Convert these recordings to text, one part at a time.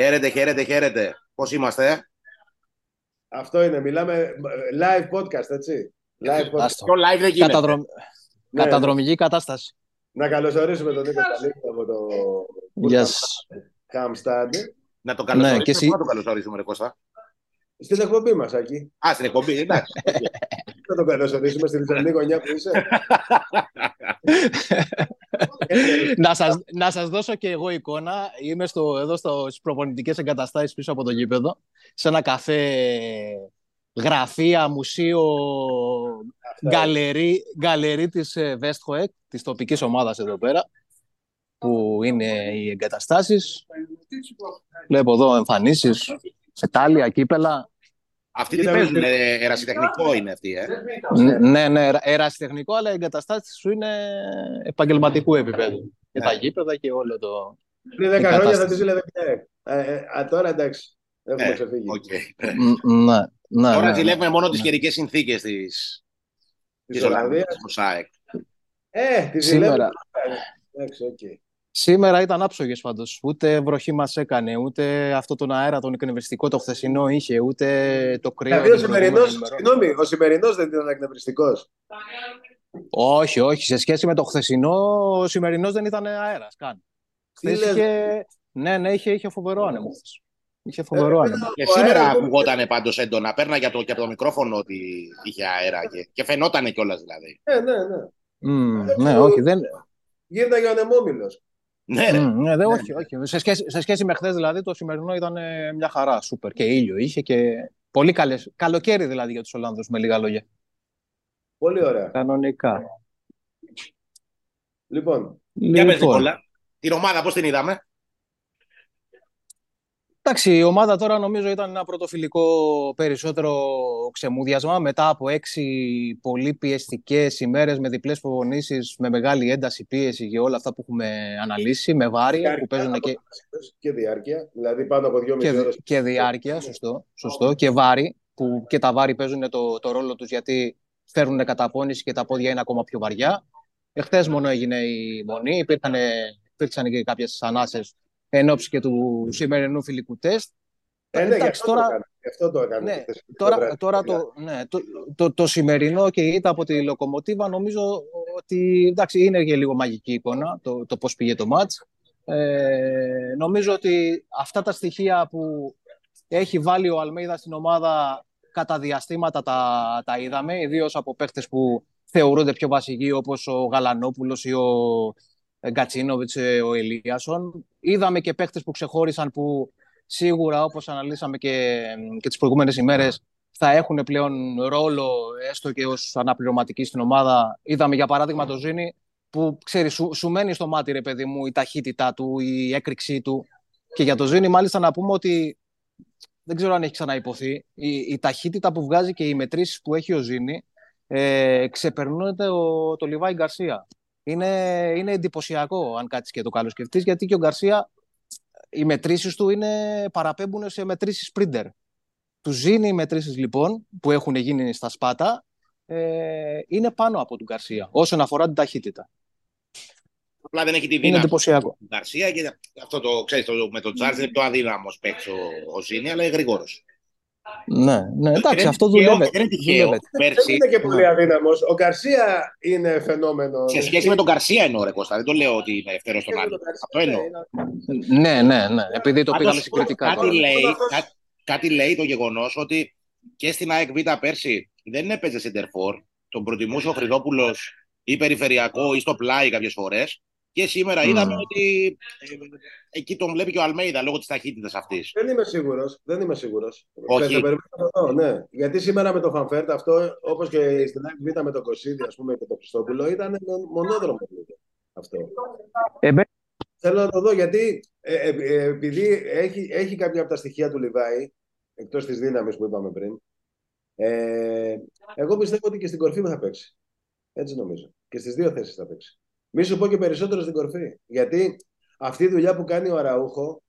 Χαίρετε, χαίρετε, χαίρετε. Πώς είμαστε, Αυτό είναι. Μιλάμε live podcast, έτσι. Live podcast. Πιο live δεν γίνεται. Καταδρομ... Ναι. Καταδρομική κατάσταση. Να καλωσορίσουμε τον Νίκο Καλίκη από το Yes. Hamstad. Να το καλωσορίσουμε. Ναι, και εσύ- Πού να το καλωσορίσουμε, ρε Κώστα; Στην εκπομπή μας, Άκη. Α, στην εκπομπή, εντάξει. Να το καλωσορίσουμε στην Ιθρανή γωνιά που είσαι. να, σας, να σας δώσω και εγώ εικόνα. Είμαι στο, εδώ στο, στις προπονητικές εγκαταστάσεις πίσω από το γήπεδο. Σε ένα καφέ γραφεία, μουσείο, Αυτά. γκαλερί, γκαλερί της ε, Westhoek, της τοπικής ομάδας εδώ πέρα, που είναι οι εγκαταστάσεις. Βλέπω εδώ εμφανίσεις, φετάλια, κύπελα. Αυτή τι Κοίτα, παίζουν, μην- ε, ερασιτεχνικό είναι αυτή, ε; Ν- Ναι, ναι,ερα- ερασιτεχνικό, αλλά οι εγκαταστάσεις σου είναι επαγγελματικού επίπεδου. Και Ναι. τα γήπεδα και όλο το... Πριν 10 Η χρόνια θα κατάσταση. τη ζήλευε πια. Ε, ε, Α, τώρα εντάξει. Έχουμε Ε, ξεφύγει. οκ. Μ, Ναι, ναι, Τώρα ναι, ζηλεύουμε μόνο τις ναι. καιρικές συνθήκες της, Της της Ολλανδίας, Ολλανδίας. του ΣΑΕΚ. Ε, τη Σήμερα. ζηλεύει. Εντάξει, οκ. Σήμερα ήταν άψογες πάντως. Ούτε βροχή μας έκανε, ούτε αυτό τον αέρα, τον εκνευριστικό το χθεσινό είχε, ούτε το κρύο. Δηλαδή ο των προηγούμενων σημερινός, ημερών. συγγνώμη, ο σημερινός δεν ήταν εκνευριστικός. Όχι, όχι. Σε σχέση με το χθεσινό, ο σημερινός δεν ήταν αέρας καν. Τι Χθες λες; είχε... Ναι, ναι, είχε, είχε φοβερό άνεμο χθες. Είχε φοβερό Ε, άνεμο. Και Ο σήμερα αέρας- ακουγόταν πάντως έντονα. Πέρναγε από το, και από το μικρόφωνο ότι είχε αέρα και, και φαινόταν κιόλας δηλαδή. Ναι, ναι, ναι. Μμ, ναι, όχι, δεν... Γύρναγε ο ανεμόμυλος. Ναι, ρε. Μμ, ναι, δεν, όχι, όχι. Σε σχέση, σε σχέση με χθες, δηλαδή, το σημερινό ήταν ε, μια χαρά, σούπερ. Και ήλιο είχε και πολύ καλές. Καλοκαίρι δηλαδή για τους Ολλάνδους, με λίγα λόγια. Πολύ ωραία. Κανονικά. Λοιπόν, Για πες, Λοιπόν, Νικόλα. Την ομάδα πώς την είδαμε; Εντάξει, η ομάδα τώρα νομίζω ήταν ένα πρωτοφιλικό περισσότερο ξεμούδιασμα μετά από έξι πολύ πιεστικές ημέρες με διπλές προπονήσεις, με μεγάλη ένταση πίεση και όλα αυτά που έχουμε αναλύσει, με βάρη που παίζουν και, και διάρκεια, δηλαδή πάνω από δυόμιση και, ώρες. και διάρκεια, σωστό, σωστό, και βάρη, που και τα βάρη παίζουν το, το ρόλο τους γιατί φέρνουν καταπώνηση και τα πόδια είναι ακόμα πιο βαριά. Εχθές μόνο έγινε η μονή, υπήρχαν, υπήρξαν και κάποιες ανάσες εν ώψη και του σημερινού φιλικού τεστ. Ε, ναι, γι' Εντάξει, αυτό, τώρα- το έκανε. Γι' αυτό το έκανε. Ναι, το θεσμικό Τώρα, βράδυ. τώρα το, ναι, το, το, το σημερινό και η ήττα από τη Λοκομοτίβα νομίζω ότι εντάξει, είναι και λίγο μαγική εικόνα το, το πώς πήγε το μάτς. Ε, νομίζω ότι αυτά τα στοιχεία που έχει βάλει ο Αλμέιδα στην ομάδα κατά διαστήματα τα, τα είδαμε, ιδίως από παίχτες που θεωρούνται πιο βασικοί όπως ο Γαλανόπουλος ή ο Γκατσίνοβιτς, ε, ο Ελίασον. Είδαμε και παίχτες που ξεχώρισαν που σίγουρα όπως αναλύσαμε και, και τις προηγούμενες ημέρες θα έχουν πλέον ρόλο έστω και ως αναπληρωματική στην ομάδα. Είδαμε για παράδειγμα το Ζήνη που ξέρεις, σου, σου μένει στο μάτι ρε παιδί μου η ταχύτητά του, η έκρηξή του και για το Ζήνη μάλιστα να πούμε ότι δεν ξέρω αν έχει ξαναυποθεί η, η ταχύτητα που βγάζει και οι μετρήσεις που έχει ο Ζήνη ε, ξεπερνούν το, το Λιβάη Γκαρσία. Είναι, είναι εντυπωσιακό αν κάτσεις και το καλοσκεφτείς γιατί και ο Γκαρσία οι μετρήσεις του είναι, παραπέμπουν σε μετρήσεις sprinter. Του ζήνει οι μετρήσεις λοιπόν που έχουν γίνει στα σπάτα ε, είναι πάνω από τον Γκαρσία όσον αφορά την ταχύτητα. Απλά δεν έχει τη Είναι δύναμη εντυπωσιακό. του Γκαρσία και αυτό το ξέρεις, το, με τον Τσάρλ είναι πιο αδύναμος παίκτης ο, ο Ζήνη, αλλά είναι γρήγορος. Ναι, ναι, εντάξει, Δεν αυτό είναι τυχαίο- δουλεύει. Δεν είναι τυχαίο. δουλεύεται. Δεν Πέρσι, είναι και πολύ αδύναμος. Ο Γκαρσία είναι φαινόμενο. σε σχέση με τον Γκαρσία εννοώ, ρε Κώστα. Δεν το λέω ότι είναι ευθερό στον Και με άλλο. τον Γκαρσία, Αυτό εννοώ. είναι- Ναι, ναι, ναι. Επειδή το Πάντως, πήγαμε συγκριτικά. Κάτι τώρα. λέει, Αυτός- κά, κάτι λέει το γεγονός ότι και στην ΑΕΚ Β πέρσι δεν έπαιζε center Τον προτιμούσε ο Χριστόπουλος ή περιφερειακό ή στο πλάι κάποιες φορές. Και σήμερα Μμμ. είδαμε ότι ε, εκεί τον βλέπει και ο Αλμέιδα λόγω της ταχύτητας αυτής. Δεν είμαι σίγουρος. Δεν είμαι σίγουρος. Όχι. ναι. Γιατί σήμερα με το Φαν Βέερτ αυτό, όπως και στην ΑΕΚ Β με τον Κοσίδη ας πούμε, και τον Χριστόπουλο, ήταν μονόδρομο. Αυτό. Ε, μπε- Θέλω να το δω γιατί ε, ε, ε, επειδή έχει, έχει κάποια από τα στοιχεία του Λιβάη, εκτός της δύναμης που είπαμε πριν, ε, εγώ πιστεύω ότι και στην κορφή θα παίξει. Έτσι νομίζω. Και στις δύο θέσεις θα παίξει. Μη σου πω και περισσότερο στην κορφή. Γιατί αυτή η δουλειά που κάνει ο Αραούχο,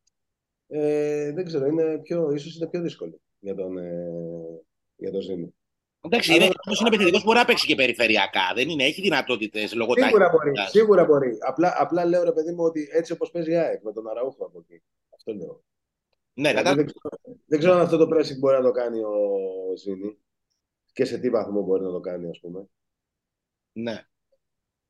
ε, δεν ξέρω, είναι πιο, ίσως είναι πιο δύσκολη για τον, ε, για τον Ζήνη. Εντάξει, είναι, όπως είναι επιθετικός, μπορεί να παίξει και περιφερειακά. Δεν είναι, έχει δυνατότητες λόγω Σίγουρα μπορεί, ταχύτητας. σίγουρα μπορεί. Απλά, απλά λέω ρε παιδί μου ότι έτσι όπως παίζει η ΑΕΚ με τον Αραούχο από εκεί. Αυτό λέω. Ναι, Δηλαδή, κατά... δεν, ξέρω, δεν ξέρω αν αυτό το pressing μπορεί να το κάνει ο Ζήνη και σε τι βαθμό μπορεί να το κάνει, ας πούμε. ναι.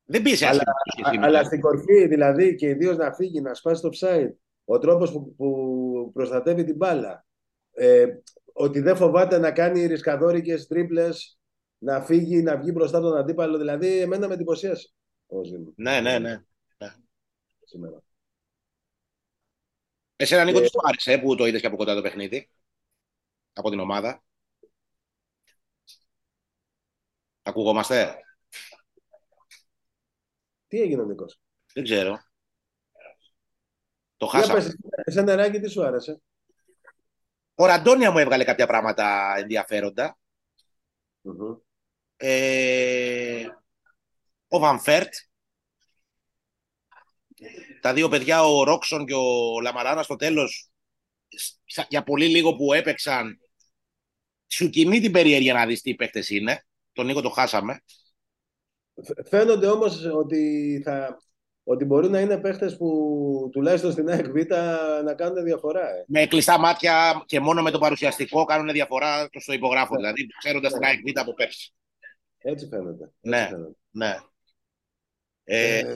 Δεν πίσε Αλλά, άσχημα. α- αλλά στην κορφή, δηλαδή, και ιδίως να φύγει, να σπάσει το offside, ο τρόπος που, που προστατεύει την μπάλα, ε, ότι δεν φοβάται να κάνει ρισκαδόρικες τρίπλες, να φύγει, να βγει μπροστά τον αντίπαλο. Δηλαδή, εμένα με εντυπωσίασε ο Ζήνη Ναι, ναι, ναι. σήμερα. Εσένα, Νίκο, Ε, τι σου άρεσε ε, που το είδες και από κοντά το παιχνίδι; Από την ομάδα; Ακουγόμαστε; Τι έγινε ο Νίκος; Δεν ξέρω. Το Για χάσαμε. πες, εσένα νεράκι τι σου άρεσε; Ο Ραντόνια μου έβγαλε κάποια πράγματα ενδιαφέροντα. Μμμ. Ε, ο Βανφέρτ. Τα δύο παιδιά, ο Ρόξον και ο Λαμαράνα στο τέλος, σα- για πολύ λίγο που έπαιξαν, σου κινεί την περιέργεια να δεις τι παίκτες είναι. Τον Νίκο το χάσαμε. Φ- Φαίνονται όμως ότι, θα, ότι μπορεί να είναι παίχτες που τουλάχιστον στην ΑΕΚ Β να κάνουν διαφορά. Ε. Με κλειστά μάτια και μόνο με το παρουσιαστικό κάνουν διαφορά στο υπογράφο. Δηλαδή, ξέροντας την ΑΕΚ Β από πέρσι. Έτσι φαίνεται. Έτσι Ναι. φαίνεται. Ναι. Ε, Ε,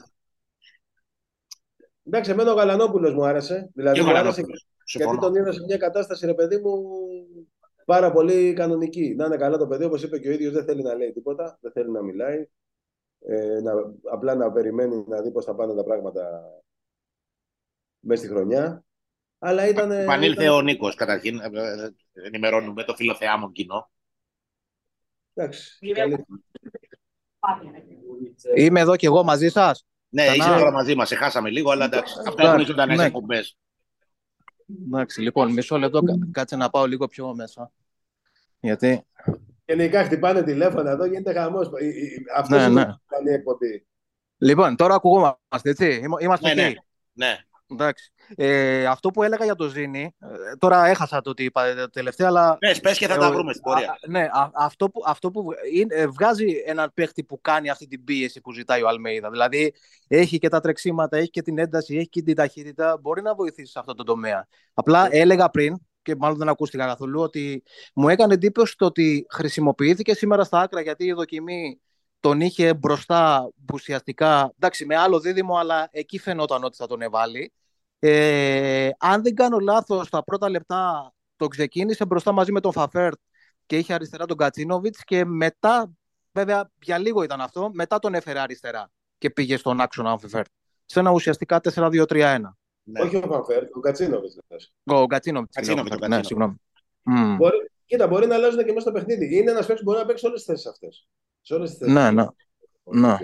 εντάξει, εμένα ο Γαλανόπουλος μου άρεσε. Δηλαδή και ο μου άρεσε Γαλανόπουλος. γιατί Συμφωνώ. τον είδα σε μια κατάσταση, ρε παιδί μου, πάρα πολύ κανονική. Να είναι καλά το παιδί, όπως είπε και ο ίδιος, δεν θέλει να λέει τίποτα, δεν θέλει να μιλάει. Ε, να, απλά να περιμένει να δει πώς θα πάνε τα πράγματα μέσα στη χρονιά. Αλλά ήταν... Επανήλθε ήταν- ο Νίκος, καταρχήν. ε, ε, Ενημερώνουμε το φιλοθεάμον κοινό. Εντάξει, καλή. Είμαι εδώ και εγώ μαζί σας; Ναι, Ξανά. είσαι τώρα μαζί μας. Σε χάσαμε λίγο, αλλά εντάξει. Αυτά έχουν ζωντανέ ναι. εκπομπές. Εντάξει, λοιπόν, μισό λεπτό, κα- κάτσε να πάω λίγο πιο μέσα. Γιατί, Γενικά χτυπάνε τηλέφωνα εδώ, γίνεται χαμός. Αυτό Ναι, είναι ναι. Καλή εκπομπή. λοιπόν, τώρα ακουγόμαστε, έτσι. Είμα- Είμαστε Ναι, εκεί. ναι. Ναι. Εντάξει. Ε, αυτό που έλεγα για το Ζήνη, ε, τώρα έχασα το τι είπα ε, τελευταία, αλλά Ναι, πες και θα Ε, τα ο- βρούμε στην πορεία. α, ναι, α- αυτό που, αυτό που είναι- ε, βγάζει έναν παίχτη που κάνει αυτή την πίεση που ζητάει ο Αλμέιδα. Δηλαδή έχει και τα τρεξίματα, έχει και την ένταση, έχει και την ταχύτητα. Μπορεί να βοηθήσει σε αυτό το τομέα. Απλά έλεγα πριν, και μάλλον δεν ακούστηκα καθόλου, ότι μου έκανε εντύπωση το ότι χρησιμοποιήθηκε σήμερα στα άκρα γιατί η δοκιμή τον είχε μπροστά ουσιαστικά. Εντάξει, με άλλο δίδυμο, αλλά εκεί φαινόταν ότι θα τον βάλει. Ε, αν δεν κάνω λάθος, στα πρώτα λεπτά τον ξεκίνησε μπροστά μαζί με τον Φαν Βέερτ και είχε αριστερά τον Γκατσίνοβιτς και μετά, βέβαια για λίγο ήταν αυτό, μετά τον έφερε αριστερά και πήγε στον άξονα ο Φαν Βέερτ. Σε ένα ουσιαστικά 4-2-3-1. Ναι. Όχι ο Φανφέρ, ο Κατσίνοβιτς. λες. Ο Κατσίνοβιτς. Κατσίνοβιτς, συγγνώμη, ο Ναι, συγγνώμη. Μμ. Μπορεί, κοίτα, μπορεί να αλλάζουν και μέσα στο παιχνίδι. Είναι ένας παίκτης που μπορεί να παίξει σε όλες τις θέσεις αυτές. Σε όλες τις θέσεις. Ναι, ναι, ναι,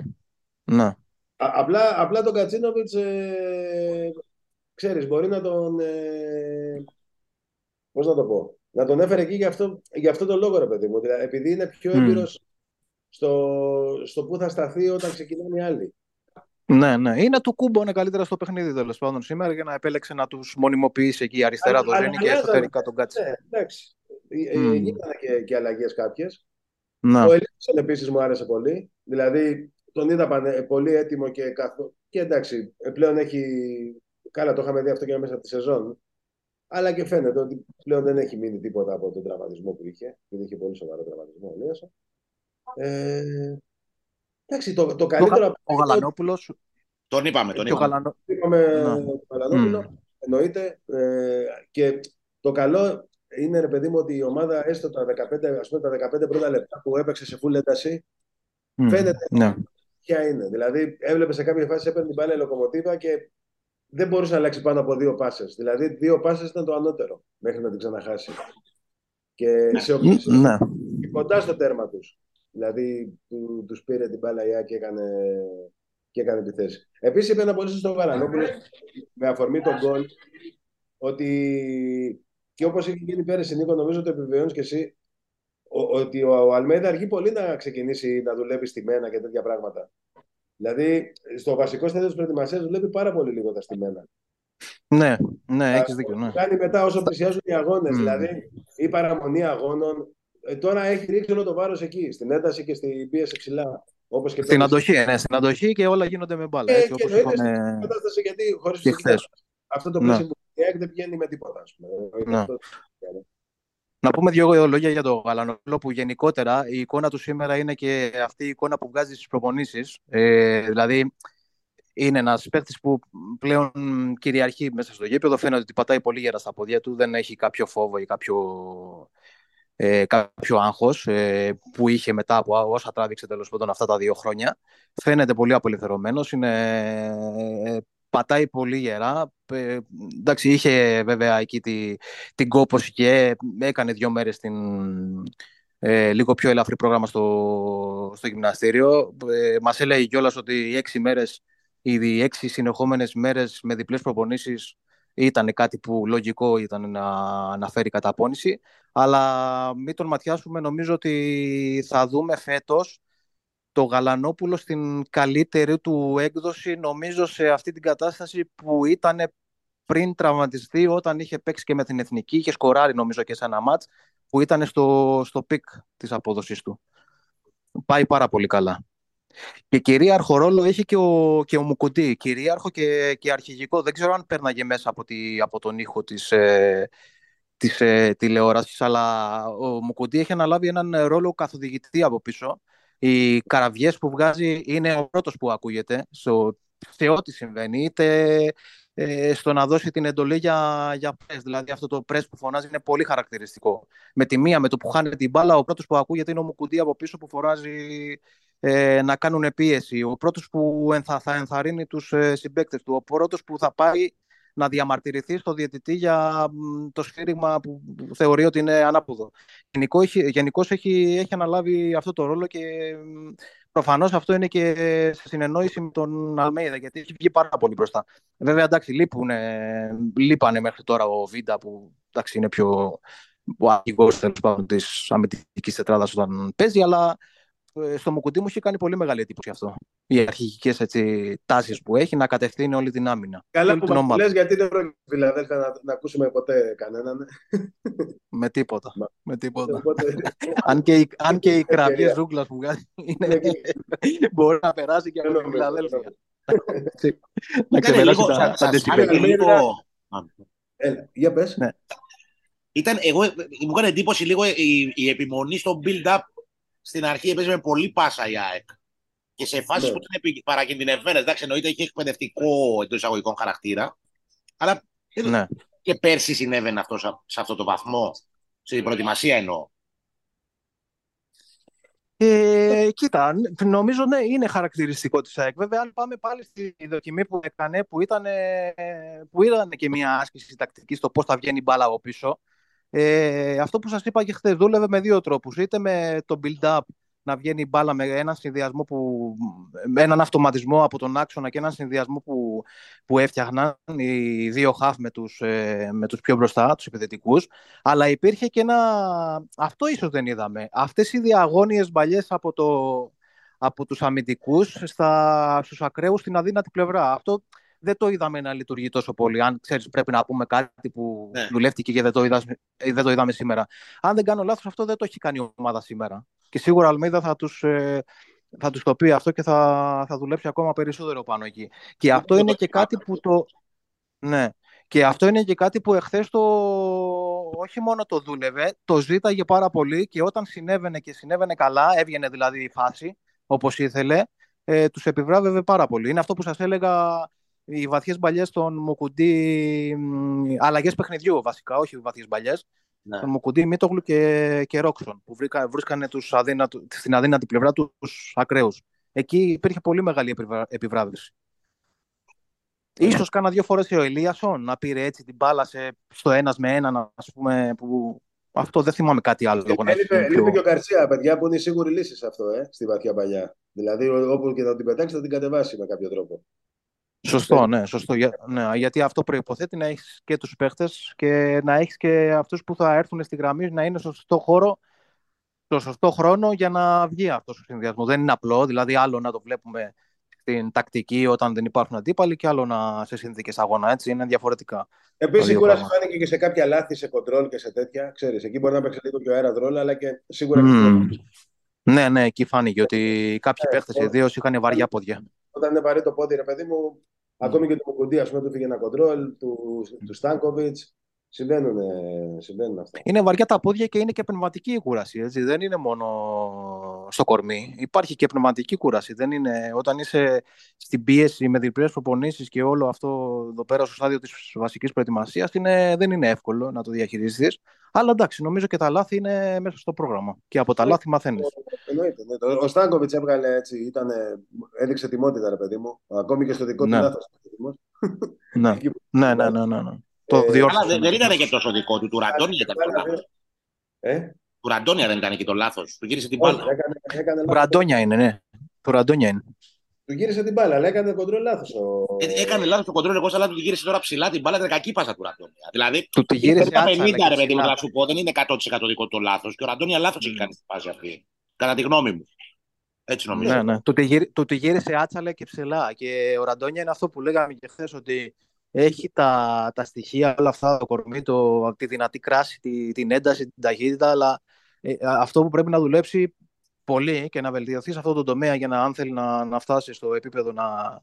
ναι. Α- απλά, απλά τον Κατσίνοβιτς, ε, ξέρεις, μπορεί να τον. Ε, Πώς να το πω. Να τον έφερε εκεί για αυτό, για αυτό το λόγο, ρε παιδί μου. Δηλαδή, επειδή είναι πιο Μμ. έμπειρος στο, στο που θα σταθεί όταν ξεκινάνε οι άλλοι. Ναι, ναι. Είναι του Κούμπο καλύτερα στο παιχνίδι τέλος πάντων σήμερα για να επέλεξε να τους μονιμοποιήσει εκεί αριστερά Αλλά- τον αλλά Ζήνη και αλλάζανε. εσωτερικά τον Κάτση. Ναι, εντάξει. Ε, Μμ. ε, Γίνανε και, και αλλαγές κάποιες. Ναι. Ο Ελίσον επίσης μου άρεσε πολύ. Δηλαδή τον είδα πανε- πολύ έτοιμο και καθο... Και εντάξει, ε, πλέον έχει. Καλά, το είχαμε δει αυτό και μέσα από τη σεζόν. Αλλά και φαίνεται ότι πλέον δεν έχει μείνει τίποτα από τον τραυματισμό που είχε. Γιατί είχε πολύ σοβαρό τραυματισμό ο Ελίσον. Ε, εντάξει, το, το Ο, καλύτερο Γα- από ο Γαλανόπουλος Τον είπαμε, τον και ο είπαμε. Γαλανό... είπαμε Ναι. τον Παλανόπουλο, Μμ. εννοείται. Ε, και το καλό είναι, ρε παιδί μου, ότι η ομάδα έστω τα 15, ας πούμε, τα 15 πρώτα λεπτά που έπαιξε σε full ένταση, Μμ. Φαίνεται. Ναι. ποια είναι. Δηλαδή, έβλεπε σε κάποια φάση έπαιρνε την μπάλα η λοκομοτίβα και δεν μπορούσε να αλλάξει πάνω από δύο πάσες. Δηλαδή, δύο πάσες ήταν το ανώτερο μέχρι να την ξαναχάσει. Και σε, Μ, Ναι. κοντά στο τέρμα τους. Δηλαδή, του τους πήρε την μπάλα η Άκη και έκανε, και έκανε τη θέση. Επίσης, είπε ένα πολύ σωστό Βαρανόπουλο με αφορμή τον γκολ ότι και όπως είχε γίνει πέρυσι, Νίκο, νομίζω το επιβεβαιώνεις και εσύ, ο- ότι ο, ο Αλμέδα αργεί πολύ να ξεκινήσει να δουλεύει στημένα και τέτοια πράγματα. Δηλαδή, στο βασικό στάδιο της προετοιμασίας δουλεύει πάρα πολύ λίγο τα στημένα. Ναι, ναι, έχεις δίκιο. Ναι. Κάνει μετά όσο πλησιάζουν οι αγώνες, Μμ. δηλαδή η παραμονή αγώνων. Ε, τώρα έχει ρίξει όλο το βάρος εκεί, στην ένταση και στην πίεση ψηλά. Όπως και Στην πέρυσι. αντοχή, ναι, στην αντοχή και όλα γίνονται με μπάλα. Ε, Έτσι, και όπως εννοείται είπαμε κατάσταση γιατί χωρίς και χθες. αυτό το Ναι. πλαίσιο που η ΑΕΚ δεν πηγαίνει με τίποτα, ας πούμε. Ναι. Να πούμε δύο λόγια για τον Γαλανόπουλο που γενικότερα η εικόνα του σήμερα είναι και αυτή η εικόνα που βγάζει στις προπονήσεις. Ε, δηλαδή είναι ένας παίκτης που πλέον κυριαρχεί μέσα στο γήπεδο. Φαίνεται ότι πατάει πολύ γερά στα πόδια του, δεν έχει κάποιο φόβο ή κάποιο, ε, κάποιο άγχος ε, που είχε μετά από όσα τράβηξε τέλος πάντων αυτά τα δύο χρόνια. Φαίνεται πολύ απελευθερωμένος, είναι, ε, πατάει πολύ γερά. Ε, εντάξει, είχε βέβαια εκεί τη, την κόπωση και έκανε δύο μέρες την, ε, λίγο πιο ελαφρύ πρόγραμμα στο, στο γυμναστήριο. Ε, μας έλεγε κιόλας ότι οι έξι μέρες, οι έξι συνεχόμενες μέρες με διπλές προπονήσεις ήταν κάτι που λογικό ήταν να, να φέρει καταπόνηση. Αλλά μην τον ματιάσουμε, νομίζω ότι θα δούμε φέτος το Γαλανόπουλο στην καλύτερη του έκδοση, νομίζω σε αυτή την κατάσταση που ήταν πριν τραυματιστεί όταν είχε παίξει και με την Εθνική, είχε σκοράρει νομίζω και σε ένα ματς που ήταν στο, στο peak της απόδοσης του. Πάει πάρα πολύ καλά. Και κυρίαρχο ρόλο έχει και ο, και ο Μουκουντή. Κυρίαρχο και, και αρχηγικό. Δεν ξέρω αν πέρναγε μέσα από, τη, από τον ήχο της, ε, της ε, τηλεόρασης, αλλά ο Μουκουντή έχει αναλάβει έναν ρόλο καθοδηγητή από πίσω. Οι καραβιές που βγάζει είναι ο πρώτος που ακούγεται στο, σε ό,τι συμβαίνει. Είτε ε, στο να δώσει την εντολή για, για press. Δηλαδή αυτό το press που φωνάζει είναι πολύ χαρακτηριστικό. Με τη μία, με το που χάνει την μπάλα, ο πρώτος που ακούγεται είναι ο Μουκουντή από πίσω που φοράζει ε, να κάνουν πίεση. Ο πρώτος που ενθα, θα ενθαρρύνει τους ε, συμπαίκτες του. Ο πρώτος που θα πάει να διαμαρτυρηθείς στο διαιτητή για το σφύριγμα που θεωρεί ότι είναι ανάποδο. Γενικώς έχει, έχει αναλάβει αυτό το ρόλο και προφανώς αυτό είναι και σε συνεννόηση με τον Αλμέιδα γιατί έχει βγει πάρα πολύ μπροστά. Βέβαια εντάξει λείπουν, λείπανε μέχρι τώρα ο Βίντα που εντάξει, είναι πιο ο αρχηγός της αμυντικής τετράδας όταν παίζει αλλά ε, στο Μουκουντή μου είχε κάνει πολύ μεγάλη εντύπωση αυτό. Οι αρχικέ τάσεις που έχει να κατευθύνει όλη την άμυνα. Καλά που μας λες, γιατί δεν πρόκειται Φιλαδέλφια να, να ακούσουμε ποτέ κανέναν. Με τίποτα. με τίποτα. αν και, η, αν και η κραυγή ζούγκλας που βγάζει είναι, μπορεί να περάσει και από την Φιλαδέλφια. να ξεπεράσει τα, τα Έλα, για πες. Ναι. Ήταν, εγώ, μου έκανε εντύπωση λίγο η, η επιμονή στο build-up στην αρχή έπαιζε με πολύ πάσα η ΑΕΚ. Και σε φάσεις ναι. που ήταν παρακινδυνευμένες. Εντάξει, εννοείται είχε εκπαιδευτικό εντός εισαγωγικών χαρακτήρα. Αλλά ναι. και πέρσι συνέβαινε αυτό σε αυτό το βαθμό. Στην προετοιμασία εννοώ. Ε, κοίτα, νομίζω ναι, είναι χαρακτηριστικό της ΑΕΚ. Βέβαια, αν πάμε πάλι στη δοκιμή που έκανε, που ήταν, που ήταν και μια άσκηση τακτική στο πώς θα βγαίνει η μπάλα από πίσω, ε, αυτό που σας είπα και χθες δούλευε με δύο τρόπους. Είτε με το build-up να βγαίνει η μπάλα με έναν συνδυασμό που, με έναν αυτοματισμό από τον άξονα και έναν συνδυασμό που, που έφτιαχναν οι δύο half με τους, ε, με τους πιο μπροστά, τους επιθετικούς. Αλλά υπήρχε και ένα... Αυτό ίσως δεν είδαμε. Αυτές οι διαγώνιες μπαλιές από, το, από τους αμυντικούς στα, στους ακραίους στην αδύνατη πλευρά. Αυτό δεν το είδαμε να λειτουργεί τόσο πολύ. Αν ξέρεις, πρέπει να πούμε κάτι που ναι. δουλεύτηκε και δεν το, είδα, ε, δεν το είδαμε σήμερα. Αν δεν κάνω λάθος, αυτό δεν το έχει κάνει η ομάδα σήμερα. Και σίγουρα ο Αλμίδα θα τους ε, θα τους το πει αυτό και θα, θα δουλέψει ακόμα περισσότερο πάνω εκεί. Και αυτό είναι και κάτι που το. Ναι. Και αυτό είναι και κάτι που εχθές το όχι μόνο το δούλευε, το ζήταγε πάρα πολύ και όταν συνέβαινε και συνέβαινε καλά, έβγαινε δηλαδή η φάση όπως ήθελε, ε, τους επιβράβευε πάρα πολύ. Είναι αυτό που σας έλεγα οι βαθιές μπαλιές των Μουκουντή, αλλαγές παιχνιδιού βασικά, όχι βαθιές μπαλιές. Ναι. Τον Μουκουντή, Μίτογλου και, και Ρόξον, που βρήκα, βρίσκανε τους αδύνατο, στην αδύνατη πλευρά τους ακραίους. Εκεί υπήρχε πολύ μεγάλη επιβράβευση. Ναι. Ίσως κάνα δύο φορές ο Ελίασον να πήρε έτσι την μπάλα σε, στο ένας με έναν, ας πούμε, που αυτό δεν θυμάμαι κάτι άλλο. Ε, λείπει, πιο... και ο Καρσία, παιδιά, που είναι σίγουρη λύση σε αυτό, ε, στη βαθιά παλιά. Δηλαδή, όπου και θα την πετάξει, θα την κατεβάσει με κάποιο τρόπο. Σωστό, ναι, σωστό. Ναι, γιατί αυτό προϋποθέτει να έχεις και τους παίχτες και να έχεις και αυτούς που θα έρθουν στη γραμμή να είναι στο σωστό χώρο, στο σωστό χρόνο για να βγει αυτός ο συνδυασμός. Δεν είναι απλό, δηλαδή άλλο να το βλέπουμε στην τακτική όταν δεν υπάρχουν αντίπαλοι και άλλο να σε συνθήκες αγώνα. Έτσι είναι διαφορετικά. Επίσης, σίγουρα φάνηκε και σε κάποια λάθη, σε κοντρόλ και σε τέτοια. Ξέρεις, εκεί μπορεί να παίξει λίγο πιο αέρα ρόλο, αλλά και σίγουρα. Mm. Ναι, ναι, εκεί φάνηκε ότι κάποιοι ε, παίχτες ιδίως είχαν βαριά πόδια. Όταν είναι βαρύ το πόδι, ρε παιδί μου, Ακόμη και το Μουκουντή, ας πούμε, του φύγε ένα κοντρόλ, του, του Στάνκοβιτ. Συμβαίνουν, συμβαίνουν αυτά. Είναι βαριά τα πόδια και είναι και πνευματική η κούραση. Έτσι. Δεν είναι μόνο στο κορμί. Υπάρχει και πνευματική κούραση. Δεν είναι... Όταν είσαι στην πίεση με διπλέ προπονήσεις και όλο αυτό εδώ πέρα στο στάδιο της βασικής προετοιμασίας, είναι... δεν είναι εύκολο να το διαχειριστείς. Αλλά εντάξει, νομίζω και τα λάθη είναι μέσα στο πρόγραμμα. Και από τα ε, λάθη μαθαίνεις. Εννοείται. Ναι. Ο Στάνκοβιτς έβγαλε έτσι, ήταν, έδειξε τιμότητα, ρε παιδί μου. Ακόμη και στο δικό του ναι. λάθος. Ναι. ναι, ναι, ναι, ναι, ναι. Το ε, αλλά δεν, δεν ήταν και τόσο δικό του. Του Ραντόνια ήταν το λάθο. Ε; Του Ραντόνια δεν ήταν και το λάθος. Του γύρισε την μπάλα. Του Ραντόνια είναι, ναι. Του Ραντόνια είναι. Του γύρισε την μπάλα, αλλά έκανε κοντρόλ λάθος. Ο... Ε, έκανε λάθος το κοντρόλ, εγώ αλλά του γύρισε τώρα ψηλά την μπάλα, ήταν κακή πάσα του Ραντόνια. Δηλαδή, του τη γύρισε τα 50 ρε παιδί μου, να σου πω, δεν είναι 100% δικό το λάθος. Και ο Ραντόνια λάθος mm. έχει κάνει την πάση αυτή. Κατά τη γνώμη μου. Έτσι νομίζω. Ναι, ναι. Του, τη γύρι, του τη γύρισε άτσαλα και ψηλά. Και ο Ραντόνια είναι αυτό που λέγαμε και χθες, ότι έχει τα, τα στοιχεία, όλα αυτά, το κορμί, το, τη δυνατή κράση, τη, την ένταση, την ταχύτητα, αλλά ε, αυτό που πρέπει να δουλέψει πολύ και να βελτιωθεί σε αυτό το τομέα για να, αν θέλει να, να φτάσει στο επίπεδο να,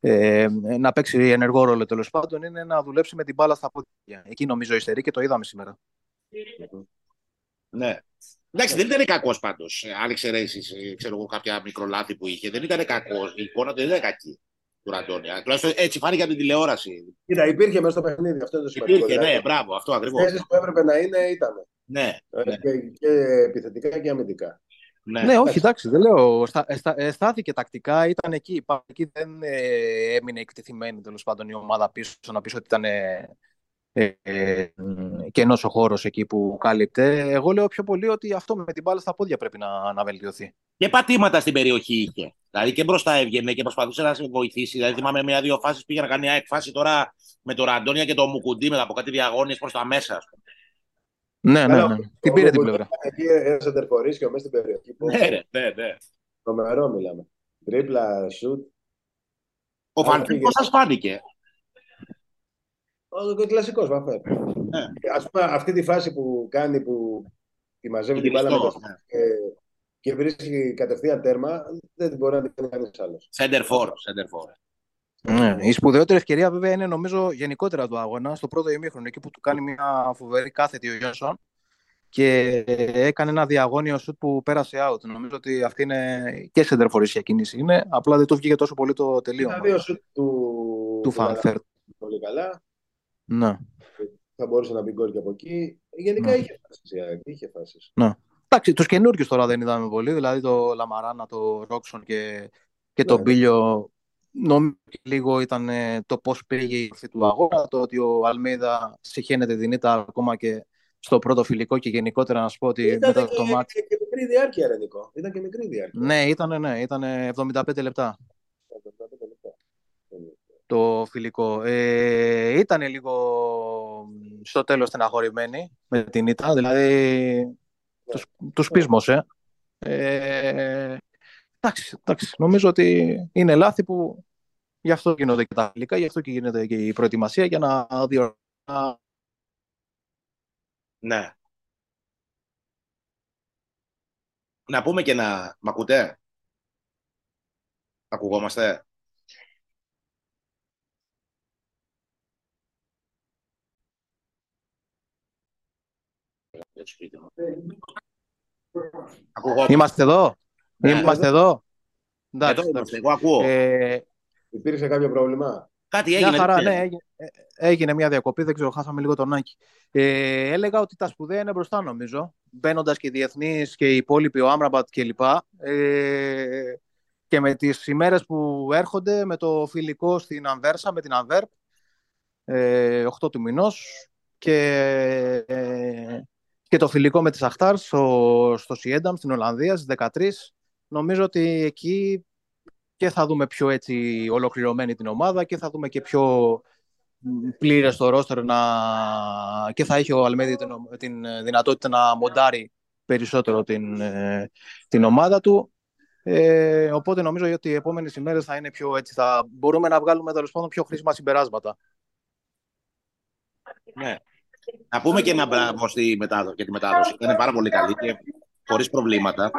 ε, να παίξει ενεργό ρόλο τέλος πάντων, είναι να δουλέψει με την μπάλα στα πόδια. Εκεί νομίζω υστερεί και το είδαμε σήμερα. Ναι. Εντάξει, δεν ήταν κακός πάντως. Αν εξαιρέσει ξέρω εγώ, κάποια μικρολάθη που είχε, δεν ήταν κακός. Η εικόνα του δεν ήταν κακή του Ραντόνια. Τουλάχιστον έτσι φάνηκε από την τηλεόραση. Κοίτα, υπήρχε μέσα στο παιχνίδι. Αυτό είναι το σημαντικό. Υπήρχε, ναι, μπράβο, αυτό ακριβώς. Οι που έπρεπε να είναι ήταν. Ναι. Ε, ναι. Και, και επιθετικά και αμυντικά. Ναι, ναι όχι, εντάξει, δεν λέω. Στα, στα, στάθηκε τακτικά, ήταν εκεί. Εκεί δεν ε, έμεινε εκτεθειμένη τέλος πάντων η ομάδα πίσω να πεις ότι ήταν ε, ε, κενός ο χώρος εκεί που κάλυπτε. Εγώ λέω πιο πολύ ότι αυτό με την μπάλα στα πόδια πρέπει να, να βελτιωθεί. Και πατήματα στην περιοχή είχε. Δηλαδή και μπροστά έβγαινε και προσπαθούσε να σε βοηθήσει. Δηλαδή θυμάμαι μια-δύο φάσεις πήγε να κάνει μια εκφάση τώρα με τον Ραντόνια και το Μουκουντή μετά από κάτι διαγώνιες προς τα μέσα. Ναι, ναι, ναι. Την πήρε την πλευρά. Εκεί ένα εντερφορή και μέσα στην περιοχή. Ναι, ναι, ναι. Τρομερό μιλάμε. Τρίπλα, σουτ. Ο Φανφίλ πώ σας φάνηκε. Ο κλασικός Βαφέρ. Ναι. Ας πούμε, αυτή τη φάση που κάνει που τη μαζεύει την μπάλα με το ναι. και, και βρίσκει κατευθείαν τέρμα, δεν την μπορεί να την κάνει κανείς άλλος. Center for. Center for. Ναι. Η σπουδαιότερη ευκαιρία βέβαια είναι νομίζω γενικότερα του αγώνα στο πρώτο ημίχρονο εκεί που του κάνει μια φοβερή κάθετη ο Γιόνσον και έκανε ένα διαγώνιο σουτ που πέρασε out. Νομίζω ότι αυτή είναι και σεντερφορήσια κίνηση είναι, απλά δεν του βγήκε τόσο πολύ το τελείωμα. Τα δύο σουτ του, του Φανφέρ. Πολύ καλά. Ναι. Θα μπορούσε να μπει γκολ και από εκεί. Γενικά ναι. είχε φάσεις. Είχε φάσεις. Ναι. Εντάξει, τους καινούριους τώρα δεν είδαμε πολύ. Δηλαδή το Λαμαράνα, το Ρόξον και, και ναι. τον Μπίλιο. Νομίζω λίγο ήταν το πώς πήγε η ορθή του αγώνα. Το ότι ο Αλμίδα συχαίνεται την ήττα ακόμα και στο πρώτο φιλικό και γενικότερα να σου πω ότι ήταν μετά και, το μάτι. Ήταν και μικρή διάρκεια, Ρενικό. Ήταν και μικρή διάρκεια. Ναι, ήταν, ναι, ήταν 75 λεπτά το φιλικό. Ε, ήταν λίγο στο τέλος στεναχωρημένοι με την ήττα, δηλαδή yeah. τους, τους πείσμωσε. Ε, εντάξει, εντάξει, νομίζω ότι είναι λάθη που γι' αυτό γίνονται και τα φιλικά, γι' αυτό και γίνεται και η προετοιμασία για να διοργανώσει. Ναι. Να πούμε και να... Μ' ακούτε; Ακουγόμαστε; Είμαστε εδώ. Ναι, είμαστε εδώ. Εντάξει, εδώ είμαστε, εγώ ακούω. Ε, Υπήρξε κάποιο πρόβλημα; Κάτι έγινε. Μια χαρά, ναι, έγινε, ε, έγινε, μια διακοπή, δεν ξέρω, χάσαμε λίγο τον Άκη. Ε, έλεγα ότι τα σπουδαία είναι μπροστά νομίζω, μπαίνοντας και οι διεθνείς και οι υπόλοιποι, ο Άμραμπατ κλπ. Ε, και με τις ημέρες που έρχονται με το φιλικό στην Ανβέρσα, με την Ανβέρπ, ε, 8 του μηνός και ε, και το φιλικό με τη Σαχτάρ στο, στο Σιένταμ στην Ολλανδία στις 13. Νομίζω ότι εκεί και θα δούμε πιο έτσι ολοκληρωμένη την ομάδα και θα δούμε και πιο πλήρες το ρόστερ να... και θα έχει ο Αλμέδη την, την δυνατότητα να μοντάρει περισσότερο την, ε, την ομάδα του. Ε, οπότε νομίζω ότι οι επόμενες ημέρες θα είναι πιο έτσι. Θα μπορούμε να βγάλουμε τέλος πάντων πιο χρήσιμα συμπεράσματα. Ναι. Να πούμε και ένα μπράβο στη μετάδοση, για τη μετάδοση. Ήταν πάρα πολύ καλή και χωρίς προβλήματα.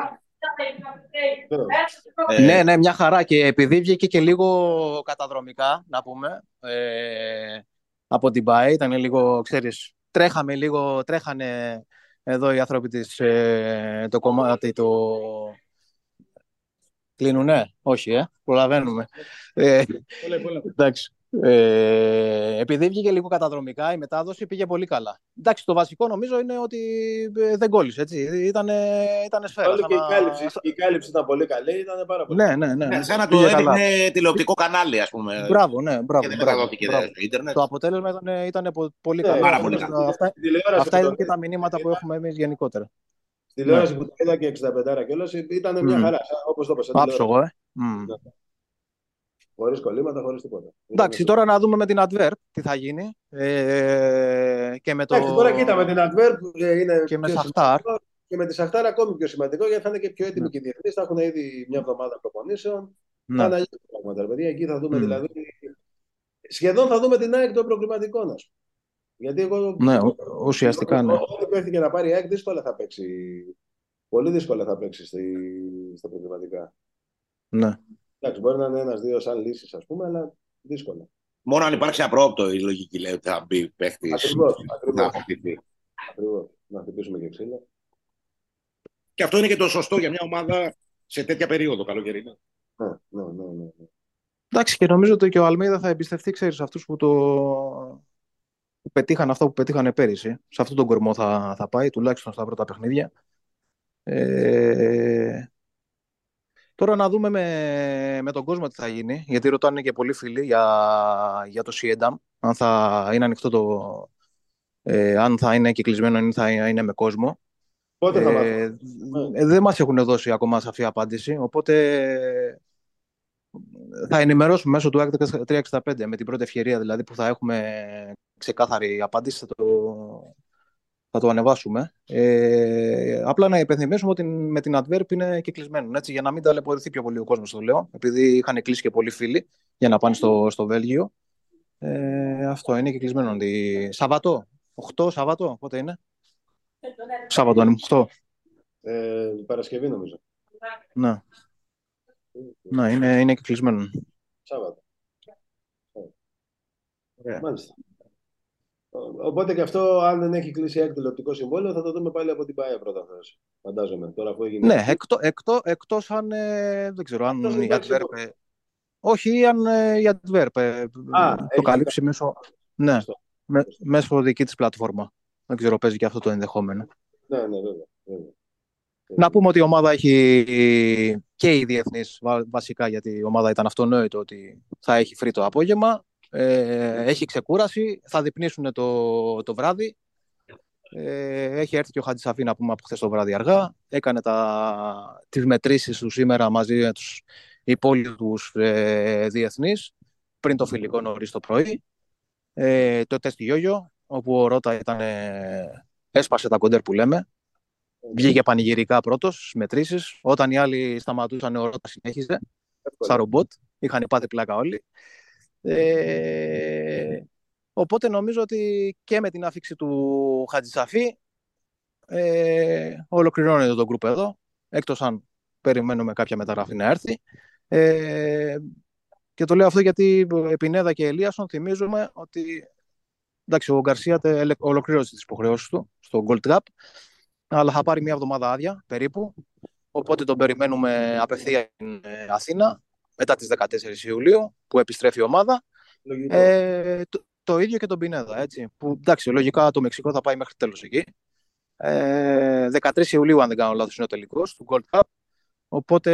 Ε, Ναι, ναι, μια χαρά. Και επειδή βγήκε και λίγο καταδρομικά, να πούμε, ε, από την ΠΑΕ, ήταν λίγο, ξέρεις, τρέχαμε λίγο, τρέχανε εδώ οι άνθρωποι της, ε, το κομμάτι, το... Κλείνουνε, όχι, ε, προλαβαίνουμε. Ε, εντάξει. Ε, επειδή βγήκε λίγο καταδρομικά, η μετάδοση πήγε πολύ καλά. Εντάξει, το βασικό νομίζω είναι ότι ε, δεν κόλλησε, έτσι. Ήτανε, ήτανε σφαίρα. Όλη σαν και η να- κάλυψη, η κάλυψη ήταν πολύ καλή, ήταν πάρα πολύ. Ναι, ναι, ναι. ναι, σαν να το Πήγε καλά. έδειχνε τηλεοπτικό κανάλι, ας πούμε. Μπράβο, ναι, Και μπράβο. δεν μπράβο, μεταδόθηκε μπράβο. στο ίντερνετ. Το αποτέλεσμα ήταν, ήταν πο- πολύ Ναι, καλό. πάρα πολύ Αυτά- καλό. Αυτά, Στην τηλεόραση αυτά που είναι το- και τα μηνύματα που έχουμε εμείς γενικότερα. Στη τηλεόραση που το είδα και 65 κιόλας ήταν μια Μμ. χαρά. Όπως το είπα. σαν τηλεόραση. Άψογο, ε. Μμ. Ναι. Χωρίς κολλήματα, χωρίς τίποτα. Εντάξει, Ήταν- τώρα να δούμε με την Adverb τι θα γίνει. Ε, και με το. Εντάξει, τώρα κοίτα με την Adverb ε, είναι Και με πιο Σαχτάρ. σημαντικό. Και με τη Σαχτάρ ακόμη πιο σημαντικό γιατί θα είναι και πιο έτοιμοι Ναι. και οι διεθνεί. Θα έχουν ήδη μια εβδομάδα προπονήσεων. Θα Ναι. είναι αλλιώς τα πράγματα. ρε παιδιά. Εκεί θα δούμε Μμ. δηλαδή. Σχεδόν θα δούμε την ΑΕΚ των προκριματικών, ας πούμε. Γιατί εγώ. Ναι, ου- ουσιαστικά ναι. Ό,τι παίχτη και να πάρει η ΑΕΚ δύσκολα θα παίξει. Πολύ δύσκολα θα παίξει στη, στα προκριματικά. ναι. Εντάξει, μπορεί να είναι ένα-δύο σαν λύσεις, ας πούμε, αλλά δύσκολα. Μόνο αν υπάρξει απρόπτο η λογική λέει ότι θα μπει παίχτης. Ακριβώς, Θα ακριβώς. αποκτηθεί. Ακριβώς. Να χτυπήσουμε και ξύλο. Και αυτό είναι και το σωστό για μια ομάδα σε τέτοια περίοδο καλοκαιρινά. Ναι, ναι, ναι, ναι. ναι. Εντάξει, και νομίζω ότι και ο Αλμίδα θα εμπιστευτεί, ξέρεις, αυτούς που το. που πετύχαν αυτό που πετύχανε πέρυσι. Σε αυτόν τον κορμό θα, θα πάει, τουλάχιστον στα πρώτα παιχνίδια. Ε, Τώρα να δούμε με, με τον κόσμο τι θα γίνει, γιατί ρωτάνε και πολλοί φίλοι για, για το CEDAM, αν θα είναι ανοιχτό το, ε, αν θα είναι κυκλισμένο ή θα είναι με κόσμο. Πότε θα Ε, μάθουμε. ε, δεν μας έχουν δώσει ακόμα σαφή απάντηση, οπότε θα ενημερώσουμε μέσω του Act 365 με την πρώτη ευκαιρία δηλαδή που θα έχουμε ξεκάθαρη απάντηση θα το, θα το ανεβάσουμε. Ε, απλά να υπενθυμίσουμε ότι με την Adverb είναι κυκλισμένο, έτσι, για να μην ταλαιπωρηθεί πιο πολύ ο κόσμος, το λέω, επειδή είχαν κλείσει και πολλοί φίλοι για να πάνε στο, στο Βέλγιο. Ε, αυτό είναι κυκλισμένο. Τη... Σαββατό, 8 Σαββατό, πότε είναι; Σάββατο είναι, 8. Ε, Παρασκευή νομίζω. Ναι, ναι είναι, είναι κυκλισμένο. Σάββατο. Ωραία. Μάλιστα. Ο- Οπότε και αυτό, αν δεν έχει κλείσει ΑΕΚ τηλεοπτικό συμβόλαιο, θα το δούμε πάλι από την ΠΑΕ πρώτα. φορές. Φαντάζομαι. Τώρα που έγινε. Ναι, εκτό, εκτό, εκτός αν, ε, δεν ξέρω, αν Εκτός αν η υπάρξει Adverb, ε, όχι, ή αν ε, η Adverb ε, Α, το έχει καλύψει μέσω, ναι, Σωστό. με, μέσω δική της πλατφόρμα. Δεν ξέρω, παίζει και αυτό το ενδεχόμενο. Ναι, ναι, βέβαια. βέβαια. Να πούμε ότι η ομάδα έχει και οι διεθνείς βα- βασικά, γιατί η ομάδα ήταν αυτονόητο ότι θα έχει free το απόγευμα. Ε, έχει ξεκούραση, θα διπνήσουν το, το βράδυ. Ε, έχει έρθει και ο Χατζησαφή να πούμε από χθες το βράδυ αργά. Έκανε τα, τις μετρήσεις του σήμερα μαζί με τους υπόλοιπους ε, διεθνείς πριν το φιλικό νωρίς το πρωί. Ε, το τεστ Γιόγιο, όπου ο Ρώτα ήταν, ε, έσπασε τα κοντέρ που λέμε. Βγήκε πανηγυρικά πρώτος στις μετρήσεις. Όταν οι άλλοι σταματούσαν, ο Ρώτα συνέχιζε. Εύκολα. Σαν ρομπότ. Είχαν πάθει πλάκα όλοι. Ε, οπότε νομίζω ότι και με την άφηξη του Χατζησαφή ε, ολοκληρώνεται το γκρουπ εδώ. Εκτός αν περιμένουμε κάποια μεταγραφή να έρθει. Ε, και το λέω αυτό γιατί Πινέδα και Ελίασον θυμίζουμε ότι εντάξει, ο Γκαρσία τε- ολοκλήρωσε τις υποχρεώσεις του στο Gold Cup αλλά θα πάρει μια εβδομάδα άδεια περίπου. Οπότε τον περιμένουμε απευθεία στην ε, Αθήνα μετά τις 14 Ιουλίου που επιστρέφει η ομάδα. Λογικό. Ε, το, το ίδιο και τον Πινέδα, έτσι. Που εντάξει, λογικά το Μεξικό θα πάει μέχρι τέλος εκεί. Ε, 13 Ιουλίου, αν δεν κάνω λάθος, είναι ο τελικός του Gold Cup. Οπότε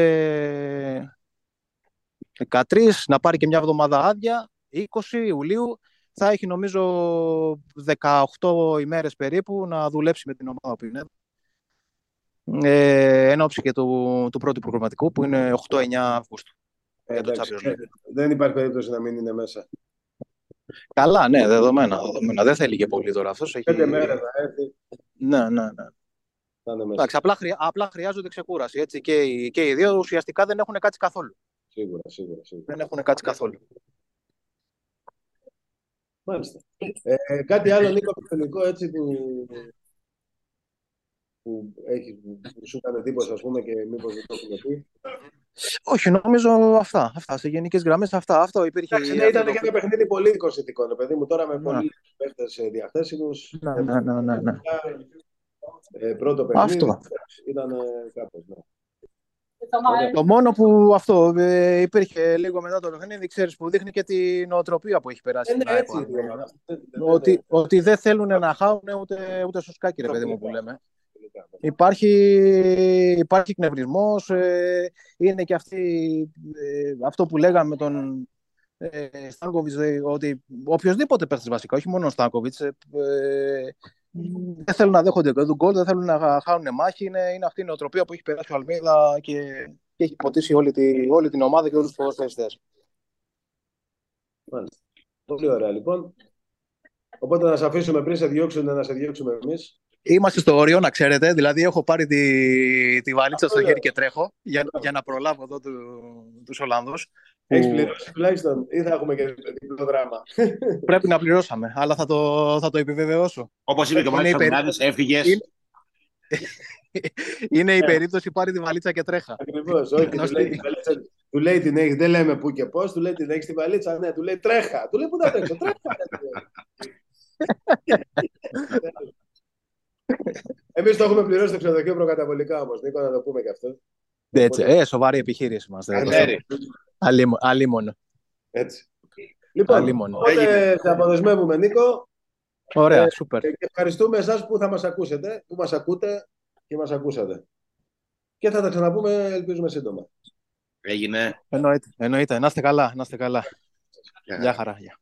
13, να πάρει και μια εβδομάδα άδεια. 20 Ιουλίου θα έχει νομίζω 18 ημέρες περίπου να δουλέψει με την ομάδα ο Πινέδα. Ε, εν ώψη και του, του πρώτου προγραμματικού που είναι 8-9 Αυγούστου. Ε, για το εντάξει, Champions League. δεν υπάρχει περίπτωση να μην είναι μέσα. Καλά, ναι, δεδομένα, δεδομένα. Δεν θέλει και πολύ τώρα αυτός. Έχει... Πέντε μέρες να έρθει, Ναι, ναι, ναι. θα είναι μέσα. Εντάξει, απλά, χρειά, απλά χρειάζονται ξεκούραση. Έτσι, και, οι, και οι δύο ουσιαστικά δεν έχουν κάτσει καθόλου. Σίγουρα, σίγουρα, σίγουρα. Δεν έχουν κάτσει καθόλου. Μάλιστα. Ε, κάτι άλλο, Νίκο, το τελικό έτσι που που, έχεις, που σου έκανε εντύπωση, ας πούμε, και μήπως δεν το έχουμε πει. Όχι, νομίζω αυτά. αυτά σε γενικές γραμμές αυτά. Αυτό υπήρχε. Εντάξει, ναι, ήταν και ένα παιχνίδι πολύ εικοσιτικό, ρε παιδί μου. Τώρα με πολλοί παίχτες διαθέσιμους. Ναι, ναι, ναι, ναι, ναι. Ε, πρώτο παιχνίδι. Αυτό. Ήταν ε, κάπως, ναι. Το μόνο που αυτό ε, υπήρχε λίγο μετά το παιχνίδι, ξέρεις που δείχνει και την νοοτροπία που έχει περάσει. Ε, ναι, στην ΑΕΚ, έτσι ε, είναι. Ναι, ναι, ότι, ναι. ότι δεν θέλουν να χάουν ούτε, ούτε στο σκάκι, ρε παιδί μου που λέμε. Υπάρχει, υπάρχει εκνευρισμός, ε, είναι και αυτή, ε, αυτό που λέγαμε με τον ε, Στάνκοβιτς, ε, ότι οποιοδήποτε παίχτης βασικά, όχι μόνο ο Στάνκοβιτς, ε, ε, δεν θέλουν να δέχονται τον γκολ, δεν θέλουν να χάνουν μάχη. Είναι, είναι αυτή η νοοτροπία που έχει περάσει ο Αλμίδα και, και έχει ποτίσει όλη, τη, όλη την ομάδα και όλους τους ποδοσφαιριστές. Μάλιστα. Πολύ ωραία, λοιπόν. Οπότε να σε αφήσουμε πριν σε διώξουν, να σε διώξουμε εμείς. Είμαστε στο όριο, να ξέρετε. Δηλαδή, έχω πάρει τη, τη βαλίτσα στο Αυτό χέρι λέω. και τρέχω για, για να προλάβω εδώ του, τους Ολλανδούς. Έχεις που πληρώσει τουλάχιστον ή θα έχουμε και διπλό δράμα. Πρέπει να πληρώσαμε, αλλά θα το, θα το επιβεβαιώσω. Όπως είπε και ο Είναι Μάκη υπερ- Σαββινάδη, έφυγες. Είναι- Είναι η Ναι. περίπτωση πάρει τη βαλίτσα και τρέχα. Ακριβώς, όχι. Ενώ Του λέει, στη- τη βαλίτσα- του λέει την έχεις, δεν λέμε πού και πώς, του λέει την έχεις στη βαλίτσα. Ναι, του λέει τρέχα. Του λέει πού να τρέξω, τρέχα. ρε, του λέει. Εμείς το έχουμε πληρώσει το ξενοδοχείο προκαταβολικά όμως, Νίκο, να το πούμε και αυτό. Έτσι, ε, σοβαρή επιχείρηση είμαστε. Καλημέρι. Αλίμο- Αλίμονο. Έτσι. Λοιπόν, Αλίμονο. οπότε σε αποδεσμεύουμε, Νίκο, Ωραία, Ε, σούπερ. και ευχαριστούμε εσάς που θα μας ακούσετε, που μας ακούτε και μας ακούσατε. Και θα τα ξαναπούμε, ελπίζουμε, σύντομα. Έγινε. Εννοείται, εννοείται. Να είστε καλά, να είστε καλά. Γεια. Γεια χαρά. Γεια.